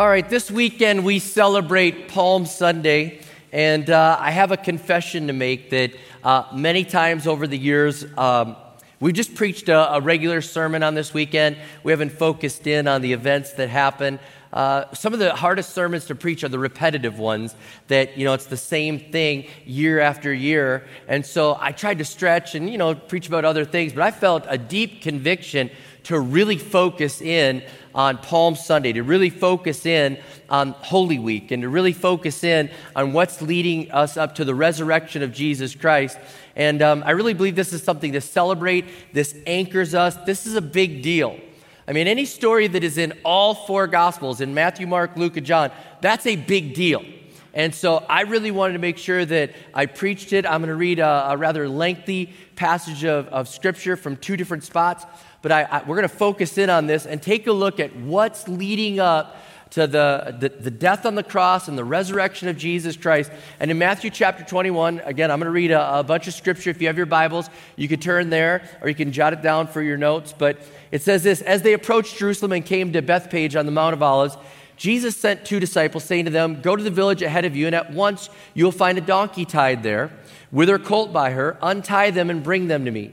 All right, this weekend we celebrate Palm Sunday, and uh, I have a confession to make that uh, many times over the years, um, we just preached a, a, regular sermon on this weekend. We haven't focused in on the events that happen. Uh, some of the hardest sermons to preach are the repetitive ones that, you know, it's the same thing year after year. And so I tried to stretch and, you know, preach about other things, but I felt a deep conviction to really focus in on Palm Sunday, to really focus in on Holy Week, and to really focus in on what's leading us up to the resurrection of Jesus Christ. And um, I really believe this is something to celebrate. This anchors us. This is a big deal. I mean, any story that is in all four Gospels, in Matthew, Mark, Luke, and John, that's a big deal. And so I really wanted to make sure that I preached it. I'm going to read a, a rather lengthy passage of, of Scripture from two different spots. But I, I, we're going to focus in on this and take a look at what's leading up to the, the, the, death on the cross and the resurrection of Jesus Christ. And in Matthew chapter 21, again, I'm going to read a, a, bunch of scripture. If you have your Bibles, you can turn there or you can jot it down for your notes. But it says this As they approached Jerusalem and came to Bethphage on the Mount of Olives, Jesus sent two disciples, saying to them, Go to the village ahead of you, and at once you will find a donkey tied there, with her colt by her. Untie them and bring them to me.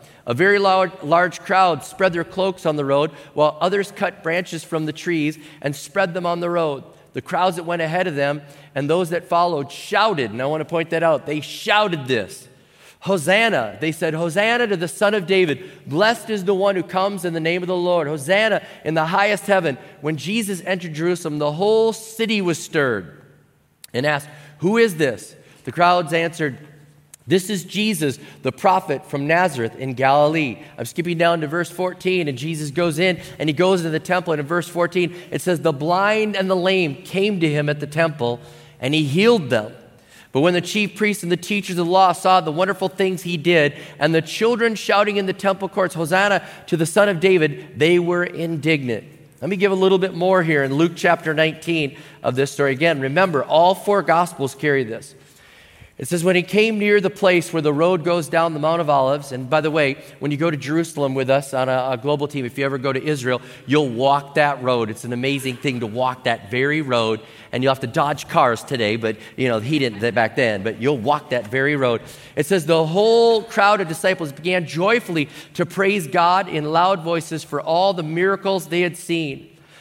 A very large, crowd spread their cloaks on the road, while others cut branches from the trees and spread them on the road. The crowds that went ahead of them and those that followed shouted, and I want to point that out. They shouted this Hosanna. They said, Hosanna to the Son of David. Blessed is the one who comes in the name of the Lord. Hosanna in the highest heaven. When Jesus entered Jerusalem, the whole city was stirred and asked, Who is this? The crowds answered, this is Jesus, the prophet from Nazareth in Galilee. I'm skipping down to verse 14, and Jesus goes in and he goes into the temple. And in verse 14, it says, The blind and the lame came to him at the temple, and he healed them. But when the chief priests and the teachers of the law saw the wonderful things he did, and the children shouting in the temple courts, Hosanna to the Son of David, they were indignant. Let me give a little bit more here in Luke chapter 19 of this story. Again, remember, all four gospels carry this. It says, when he came near the place where the road goes down the Mount of Olives, and by the way, when you go to Jerusalem with us on a, a, global team, if you ever go to Israel, you'll walk that road. It's an amazing thing to walk that very road, and you'll have to dodge cars today, but you know, he didn't back then, but you'll walk that very road. It says, the whole crowd of disciples began joyfully to praise God in loud voices for all the miracles they had seen.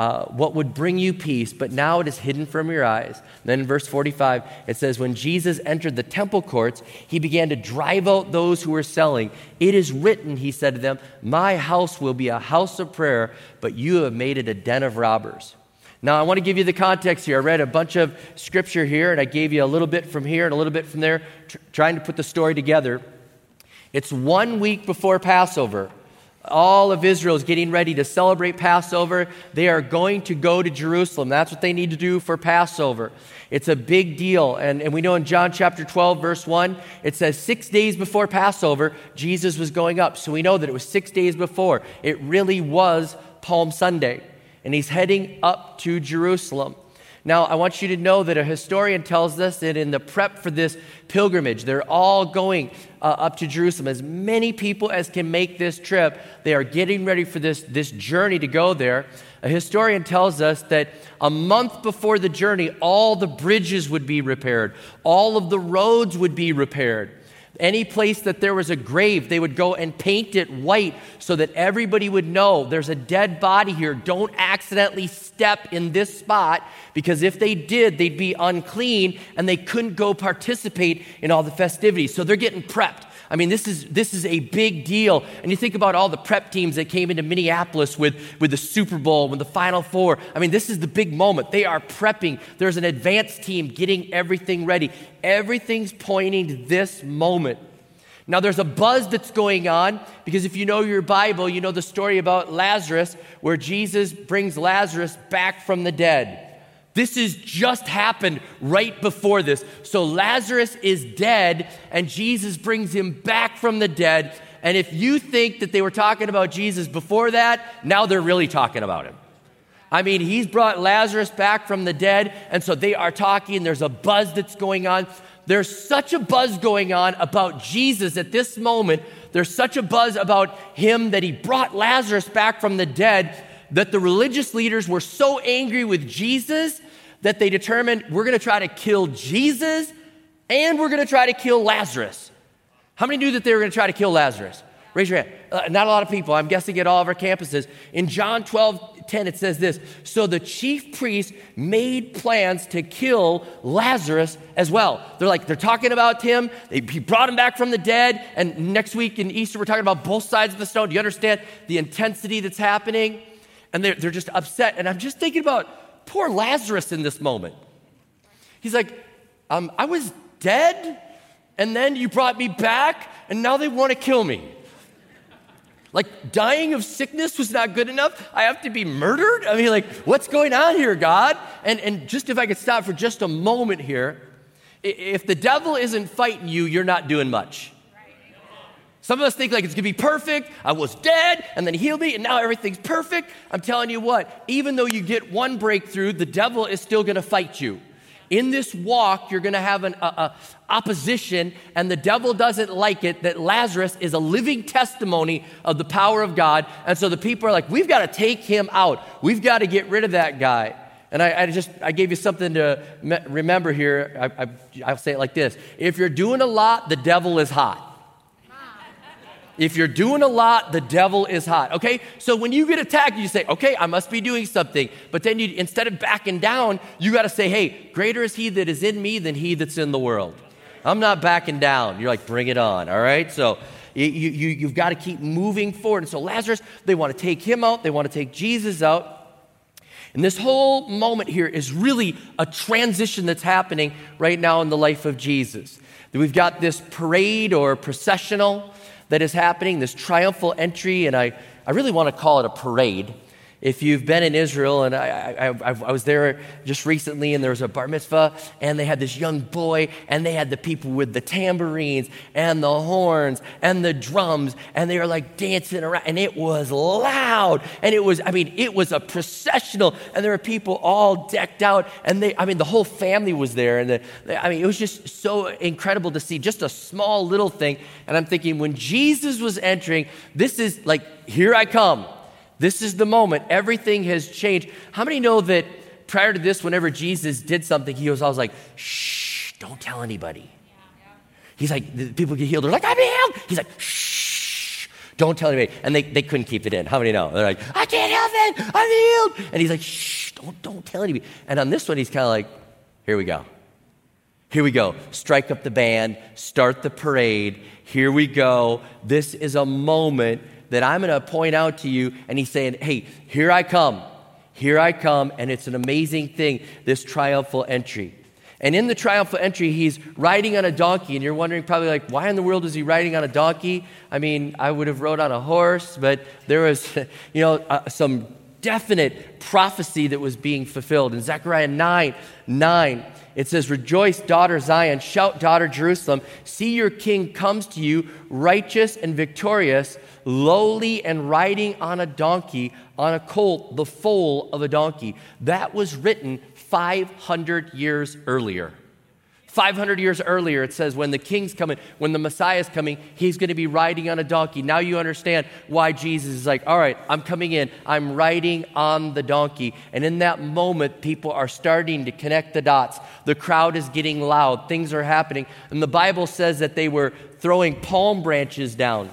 uh, what would bring you peace, but now it is hidden from your eyes. then in verse 45, it says, When Jesus entered the temple courts, he began to drive out those who were selling. It is written, he said to them, My house will be a house of prayer, but you have made it a den of robbers. Now, I want to give you the context here. I read a bunch of scripture here, and I gave you a little bit from here and a little bit from there, tr- trying to put the story together. It's one week before Passover. All of Israel is getting ready to celebrate Passover. They are going to go to Jerusalem. That's what they need to do for Passover. It's a big deal. And, and we know in John chapter 12, verse 1, it says six days before Passover, Jesus was going up. So we know that it was six days before. It really was Palm Sunday. And he's heading up to Jerusalem. Now, I want you to know that a historian tells us that in the prep for this pilgrimage, they're all going uh, up to Jerusalem. As many people as can make this trip, they are getting ready for this, this journey to go there. A historian tells us that a month before the journey, all the bridges would be repaired, all of the roads would be repaired. Any place that there was a grave, they would go and paint it white so that everybody would know there's a dead body here. Don't accidentally step in this spot because if they did, they'd be unclean and they couldn't go participate in all the festivities. So they're getting prepped. I mean, this is, this is a big deal. And you think about all the prep teams that came into Minneapolis with, with the Super Bowl, with the Final Four. I mean, this is the big moment. They are prepping. There's an advanced team getting everything ready. Everything's pointing to this moment. Now, there's a buzz that's going on because if you know your Bible, you know the story about Lazarus, where Jesus brings Lazarus back from the dead. This has just happened right before this. So Lazarus is dead, and Jesus brings him back from the dead. And if you think that they were talking about Jesus before that, now they're really talking about him. I mean, he's brought Lazarus back from the dead, and so they are talking. There's a buzz that's going on. There's such a buzz going on about Jesus at this moment. There's such a buzz about him that he brought Lazarus back from the dead that the religious leaders were so angry with Jesus that they determined we're going to try to kill Jesus and we're going to try to kill Lazarus. How many knew that they were going to try to kill Lazarus? Raise your hand. Uh, not a lot of people. I'm guessing at all of our campuses. In John 12, 10, it says this So the chief priests made plans to kill Lazarus as well. They're like, they're talking about him. They, he brought him back from the dead. And next week in Easter, we're talking about both sides of the stone. Do you understand the intensity that's happening? and they're, they're just upset. And I'm just thinking about poor Lazarus in this moment. He's like, um, I was dead, and then you brought me back, and now they want to kill me. Like, dying of sickness was not good enough. I have to be murdered? I mean, like, what's going on here, God? And, and just if I could stop for just a moment here, if the devil isn't fighting you, you're not doing much. Some of us think like it's gonna be perfect. I was dead and then he healed me and now everything's perfect. I'm telling you what, even though you get one breakthrough, the devil is still gonna fight you. In this walk, you're gonna have an a, a opposition, and the devil doesn't like it that Lazarus is a living testimony of the power of God. And so the people are like, we've got to take him out. We've got to get rid of that guy. And I, I, just I gave you something to me- remember here. I, I, I'll say it like this: If you're doing a lot, the devil is hot. If you're doing a lot, the devil is hot. Okay? So when you get attacked, you say, okay, I must be doing something. But then you, instead of backing down, you got to say, hey, greater is he that is in me than he that's in the world. I'm not backing down. You're like, bring it on. All right? So you, you, you've got to keep moving forward. And so Lazarus, they want to take him out, they want to take Jesus out. And this whole moment here is really a transition that's happening right now in the life of Jesus. We've got this parade or processional that is happening, this triumphal entry, and I, I really want to call it a parade if you've been in Israel, and I, I, I, was there just recently, and there was a bar mitzvah, and they had this young boy, and they had the people with the tambourines and the horns and the drums, and they were like dancing around, and it was loud, and it was, I mean, it was a processional, and there were people all decked out, and they, I mean, the whole family was there, and the, I mean, it was just so incredible to see just a small little thing, and I'm thinking, when Jesus was entering, this is like, here I come. This is the moment. Everything has changed. How many know that prior to this, whenever Jesus did something, he was always like, shh, don't tell anybody. He's like, people get healed. They're like, I'm healed. He's like, shh, don't tell anybody. And they, they couldn't keep it in. How many know? They're like, I can't help it. I'm healed. And he's like, shh, don't, don't tell anybody. And on this one, he's kind of like, here we go. Here we go. Strike up the band, start the parade. Here we go. This is a moment that I'm going to point out to you. And he's saying, hey, here I come. Here I come. And it's an amazing thing, this triumphal entry. And in the triumphal entry, he's riding on a donkey, and you're wondering probably like, why in the world is he riding on a donkey? I mean, I would have rode on a horse, but there was, you know, uh, some definite prophecy that was being fulfilled. In Zechariah 9 9, it says, Rejoice, daughter Zion, shout, daughter Jerusalem. See, your king comes to you, righteous and victorious, lowly and riding on a donkey, on a colt, the foal of a donkey. That was written 500 years earlier. 500 years earlier, it says, when the king's coming, when the Messiah is coming, he's going to be riding on a donkey. Now you understand why Jesus is like, all right, I'm coming in, I'm riding on the donkey. And in that moment, people are starting to connect the dots. The crowd is getting loud, things are happening. And the Bible says that they were throwing palm branches down.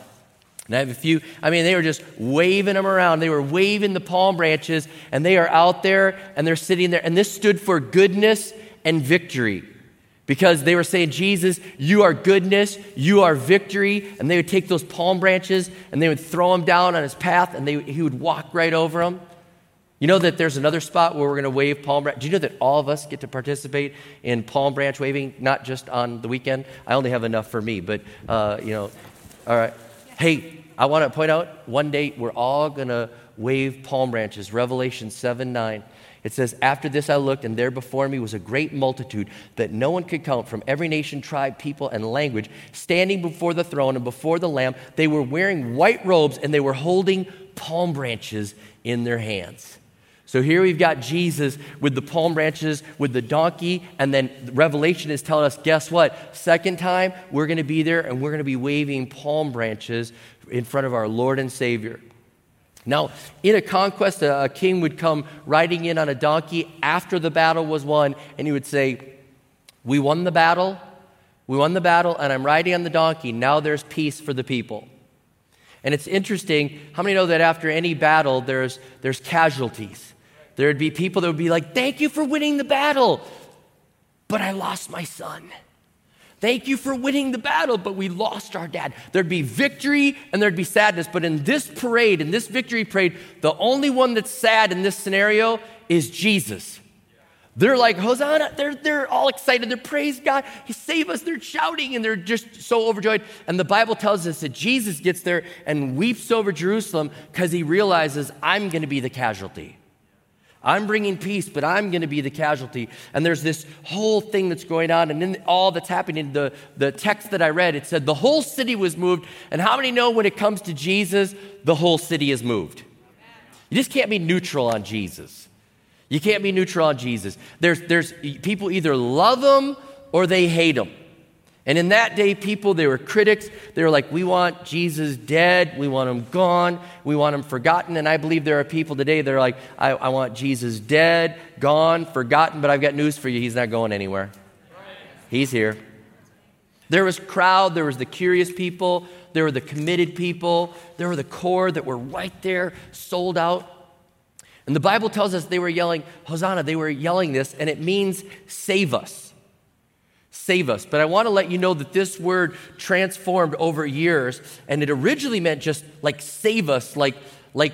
And I have a few, I mean, they were just waving them around. They were waving the palm branches, and they are out there and they're sitting there. And this stood for goodness and victory because they were saying, Jesus, you are goodness, you are victory. And they would take those palm branches and they would throw them down on his path, and they, he would walk right over them. You know that there's another spot where we're going to wave palm branch. Do you know that all of us get to participate in palm branch waving, not just on the weekend? I only have enough for me, but, uh, you know, all right. Hey, I want to point out one day we're all going to wave palm branches. Revelation 7 9. It says, After this I looked, and there before me was a great multitude that no one could count from every nation, tribe, people, and language, standing before the throne and before the Lamb. They were wearing white robes and they were holding palm branches in their hands. So here we've got Jesus with the palm branches, with the donkey, and then Revelation is telling us guess what? Second time, we're going to be there and we're going to be waving palm branches in front of our Lord and Savior. Now, in a conquest, a, a, king would come riding in on a donkey after the battle was won, and he would say, We won the battle, we won the battle, and I'm riding on the donkey. Now there's peace for the people. And it's interesting, how many know that after any battle, there's, there's casualties? There'd be people that would be like, Thank you for winning the battle, but I lost my son. Thank you for winning the battle, but we lost our dad. There'd be victory and there'd be sadness. But in this parade, in this victory parade, the only one that's sad in this scenario is Jesus. They're like, Hosanna. They're, they're all excited. They're praise God. He save us. They're shouting and they're just so overjoyed. And the Bible tells us that Jesus gets there and weeps over Jerusalem because he realizes, I'm going to be the casualty. I'm bringing peace, but I'm going to be the casualty. And there's this whole thing that's going on. And in all that's happening, the, the text that I read, it said the whole city was moved. And how many know when it comes to Jesus, the whole city is moved? You just can't be neutral on Jesus. You can't be neutral on Jesus. There's, there's people either love him or they hate him. And in that day, people, they were critics. They were like, we want Jesus dead. We want him gone. We want him forgotten. And I believe there are people today that are like, I, I want Jesus dead, gone, forgotten. But I've got news for you. He's not going anywhere. He's here. There was crowd. There was the curious people. There were the committed people. There were the core that were right there, sold out. And the Bible tells us they were yelling, Hosanna. They were yelling this, and it means save us save us. But I want to let you know that this word transformed over years, and it originally meant just like save us, like, like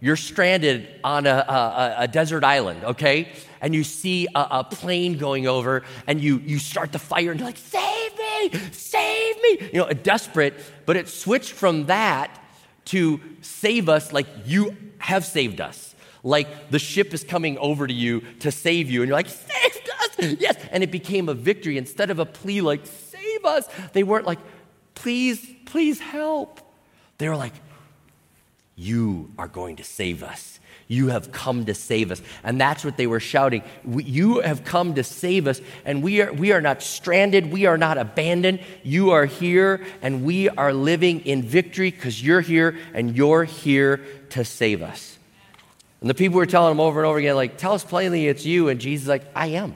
you're stranded on a, a, a desert island, okay? And you see a, a, plane going over, and you, you start the fire, and you're like, save me, save me. You know, desperate, but it switched from that to save us like you have saved us. Like the ship is coming over to you to save you, and you're like, save yes. And it became a victory. Instead of a plea like, save us, they weren't like, please, please help. They were like, you are going to save us. You have come to save us. And that's what they were shouting. You have come to save us, and we are, we are not stranded. We are not abandoned. You are here, and we are living in victory because you're here, and you're here to save us. And the people were telling him over and over again, like, tell us plainly it's you. And Jesus like, I am.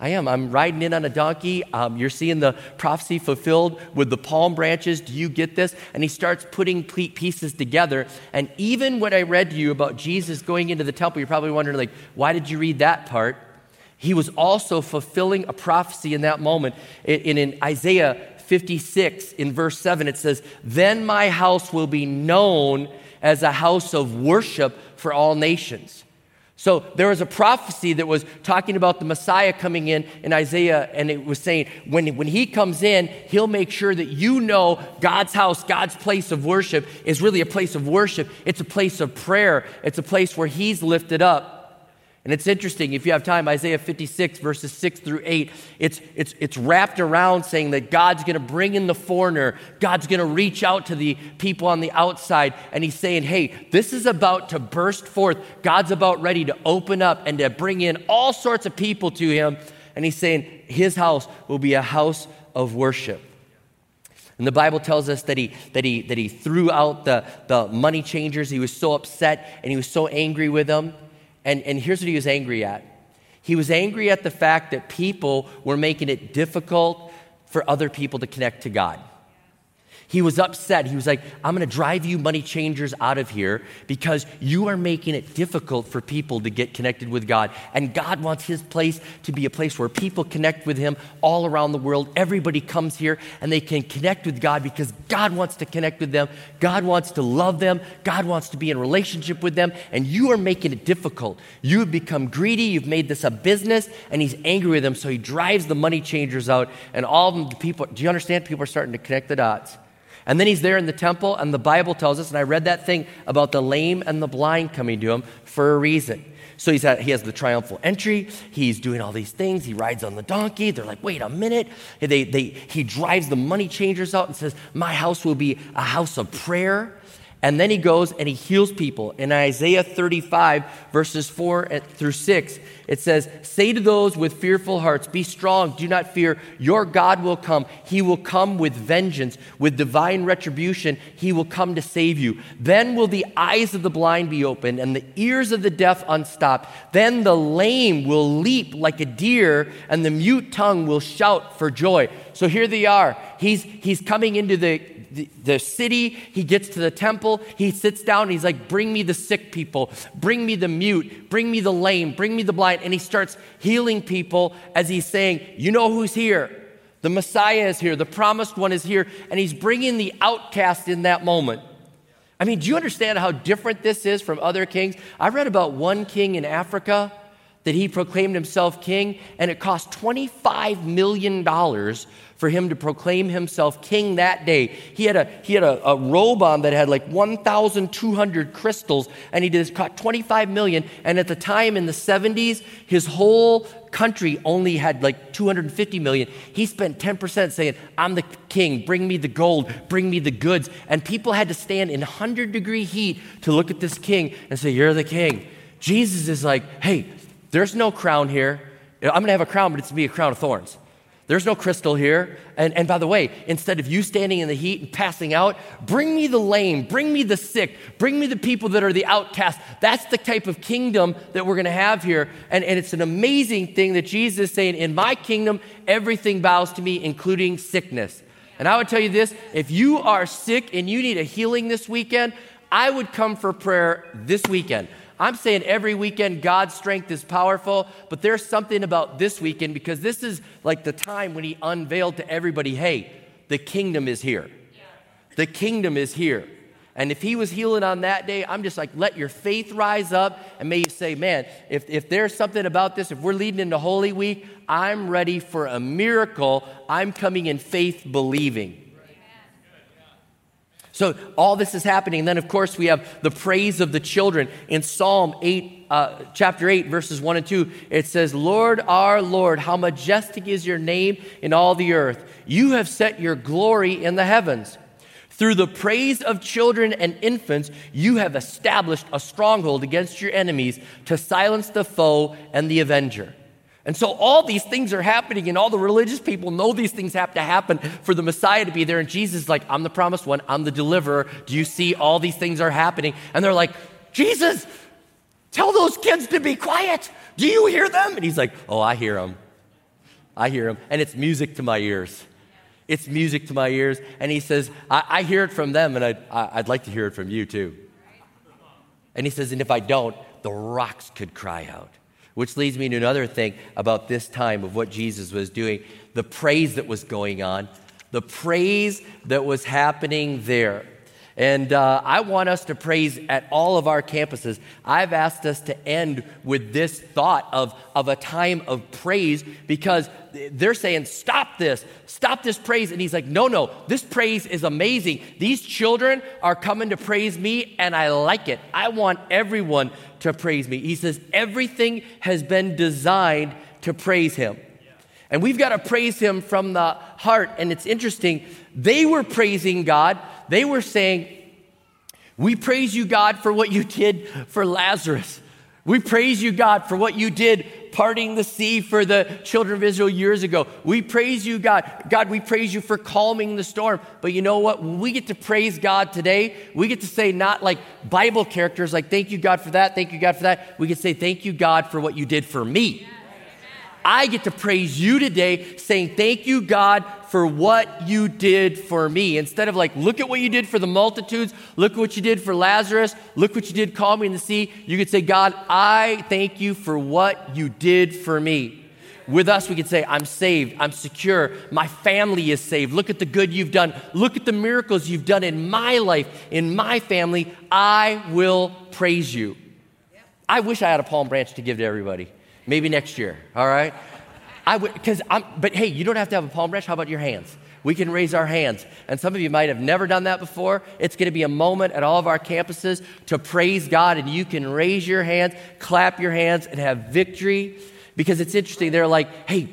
I am. I'm riding in on a donkey. Um, you're seeing the prophecy fulfilled with the palm branches. Do you get this? And he starts putting pieces together. And even what I read to you about Jesus going into the temple, you're probably wondering, like, why did you read that part? He was also fulfilling a prophecy in that moment. In, in Isaiah 56, in verse 7, it says, Then my house will be known as a house of worship for all nations. So there was a prophecy that was talking about the Messiah coming in in Isaiah, and it was saying when, when he comes in, he'll make sure that you know God's house, God's place of worship is really a place of worship. It's a place of prayer, it's a place where he's lifted up. And it's interesting, if you have time, Isaiah 56, verses 6 through 8, it's, it's, it's wrapped around saying that God's going to bring in the foreigner. God's going to reach out to the people on the outside. And he's saying, hey, this is about to burst forth. God's about ready to open up and to bring in all sorts of people to him. And he's saying his house will be a house of worship. And the Bible tells us that he, that he, that he threw out the, the money changers. He was so upset and he was so angry with them. And, and here's what he was angry at he was angry at the fact that people were making it difficult for other people to connect to God. He was upset. He was like, I'm going to drive you money changers out of here because you are making it difficult for people to get connected with God. And God wants his place to be a place where people connect with him all around the world. Everybody comes here and they can connect with God because God wants to connect with them. God wants to love them. God wants to be in relationship with them. And you are making it difficult. You have become greedy. You've made this a business. And he's angry with them. So he drives the money changers out. And all of them, the people, do you understand? People are starting to connect the dots. And then he's there in the temple, and the Bible tells us, and I read that thing about the lame and the blind coming to him for a reason. So he's at, he has the triumphal entry. He's doing all these things. He rides on the donkey. They're like, wait a minute. They, they, he drives the money changers out and says, My house will be a house of prayer. And then he goes and he heals people. In Isaiah 35, verses 4 through 6, it says, Say to those with fearful hearts, Be strong, do not fear. Your God will come. He will come with vengeance, with divine retribution. He will come to save you. Then will the eyes of the blind be opened and the ears of the deaf unstopped. Then the lame will leap like a deer, and the mute tongue will shout for joy. So here they are. He's, he's coming into the the, the city, he gets to the temple, he sits down, and he's like, Bring me the sick people, bring me the mute, bring me the lame, bring me the blind. And he starts healing people as he's saying, You know who's here? The Messiah is here, the promised one is here, and he's bringing the outcast in that moment. I mean, do you understand how different this is from other kings? I read about one king in Africa that he proclaimed himself king, and it cost $25 million for him to proclaim himself king that day. He had a, he had a, a robe on that had like 1,200 crystals, and he did this. Caught 25 million. And at the time in the 70s, his whole country only had like 250 million. He spent 10% saying, I'm the king, bring me the gold, bring me the goods. And people had to stand in 100 degree heat to look at this king and say, You're the king. Jesus is like, Hey, there's no crown here. I'm going to have a crown, but it's going to be a crown of thorns. There's no crystal here. And, and by the way, instead of you standing in the heat and passing out, bring me the lame, bring me the sick, bring me the people that are the outcast. That's the type of kingdom that we're going to have here. And, and it's an amazing thing that Jesus is saying, In my kingdom, everything bows to me, including sickness. And I would tell you this if you are sick and you need a healing this weekend, I would come for prayer this weekend. I'm saying every weekend God's strength is powerful, but there's something about this weekend because this is like the time when He unveiled to everybody hey, the kingdom is here. The kingdom is here. And if he was healing on that day, I'm just like, let your faith rise up and may you say, man, if, if there's something about this, if we're leading into Holy Week, I'm ready for a miracle. I'm coming in faith believing. So all this is happening. And then, of course, we have the praise of the children. In Psalm 8, uh, chapter 8, verses 1 and 2, it says, Lord, our Lord, how majestic is your name in all the earth. You have set your glory in the heavens. Through the praise of children and infants, you have established a stronghold against your enemies to silence the foe and the avenger. And so all these things are happening, and all the religious people know these things have to happen for the Messiah to be there. And Jesus is like, I'm the promised one, I'm the deliverer. Do you see all these things are happening? And they're like, Jesus, tell those kids to be quiet. Do you hear them? And he's like, Oh, I hear them. I hear them. And it's music to my ears. It's music to my ears. And he says, I, I hear it from them, and I'd, I'd like to hear it from you too. And he says, And if I don't, the rocks could cry out. Which leads me to another thing about this time of what Jesus was doing the praise that was going on, the praise that was happening there. And uh, I want us to praise at all of our campuses. I've asked us to end with this thought of, of a time of praise because they're saying, Stop this, stop this praise. And he's like, No, no, this praise is amazing. These children are coming to praise me, and I like it. I want everyone to praise me. He says, Everything has been designed to praise him. And we've got to praise him from the heart. And it's interesting, they were praising God they were saying, We praise you, God, for what you did for Lazarus. We praise you, God, for what you did parting the sea for the children of Israel years ago. We praise you, God. God, we praise you for calming the storm. But you know what? When we get to praise God today, we get to say not like Bible characters, like, thank you, God, for that, thank you, God, for that. We can say, thank you, God, for what you did for me. I get to praise you today, saying, Thank you, God, for what you did for me. Instead of like, look at what you did for the multitudes, look what you did for Lazarus, look what you did calming in the sea, you could say, God, I thank you for what you did for me. With us, we could say, I'm saved, I'm secure, my family is saved. Look at the good you've done. Look at the miracles you've done in my life, in my family. I will praise you. I wish I had a palm branch to give to everybody. Maybe next year, all right? I would, because I'm, but hey, you don't have to have a palm branch. How about your hands? We can raise our hands. And some of you might have never done that before. It's going to be a moment at all of our campuses to praise God, and you can raise your hands, clap your hands, and have victory. Because it's interesting. They're like, hey,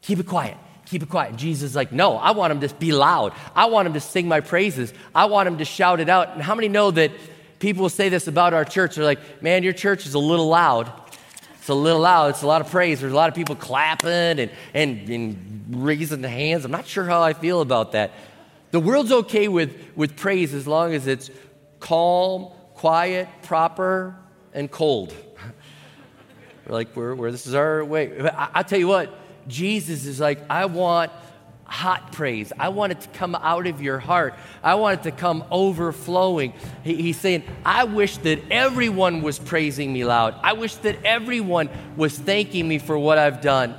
keep it quiet. Keep it quiet. And Jesus is like, no, I want him to be loud. I want him to sing my praises. I want him to shout it out. And how many know that people will say this about our church? They're like, man, your church is a little loud. It's a little loud. It's a lot of praise. There's a lot of people clapping and, and, and raising the hands. I'm not sure how I feel about that. The world's okay with, with praise as long as it's calm, quiet, proper, and cold. we're like, where, where this is our way. I, I tell you what, Jesus is like, I want hot praise. I want it to come out of your heart. I want it to come overflowing. He, he's saying, I wish that everyone was praising me loud. I wish that everyone was thanking me for what I've done.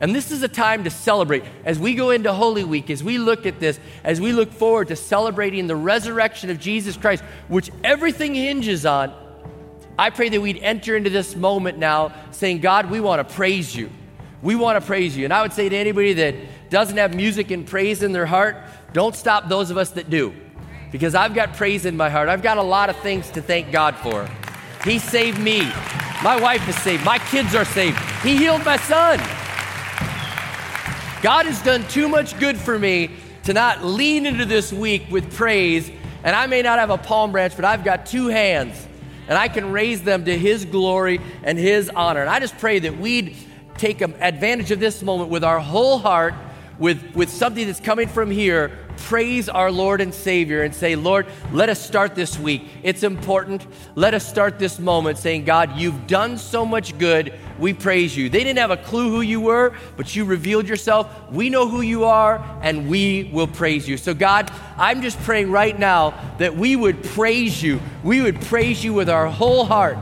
And this is a time to celebrate. As we go into Holy Week, as we look at this, as we look forward to celebrating the resurrection of Jesus Christ, which everything hinges on, I pray that we'd enter into this moment now saying, God, we want to praise you. We want to praise you. And I would say to anybody that doesn't have music and praise in their heart, don't stop those of us that do. Because I've got praise in my heart. I've got a lot of things to thank God for. He saved me. My wife is saved. My kids are saved. He healed my son. God has done too much good for me to not lean into this week with praise. And I may not have a palm branch, but I've got two hands and I can raise them to His glory and His honor. And I just pray that we'd take advantage of this moment with our whole heart with, with something that's coming from here, praise our Lord and Savior and say, Lord, let us start this week. It's important. Let us start this moment saying, God, you've done so much good. We praise you. They didn't have a clue who you were, but you revealed yourself. We know who you are, and we will praise you. So, God, I'm just praying right now that we would praise you. We would praise you with our whole heart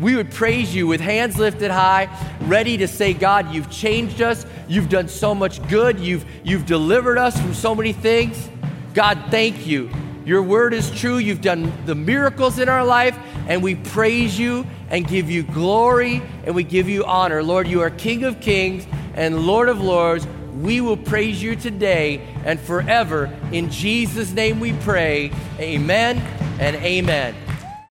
we would praise you with hands lifted high, ready to say, God, you've changed us. You've done so much good. You've, you've delivered us from so many things. God, thank you. Your word is true. You've done the miracles in our life, and we praise you and give you glory and we give you honor. Lord, you are King of kings and Lord of lords. We will praise you today and forever. In Jesus' name we pray. Amen and amen.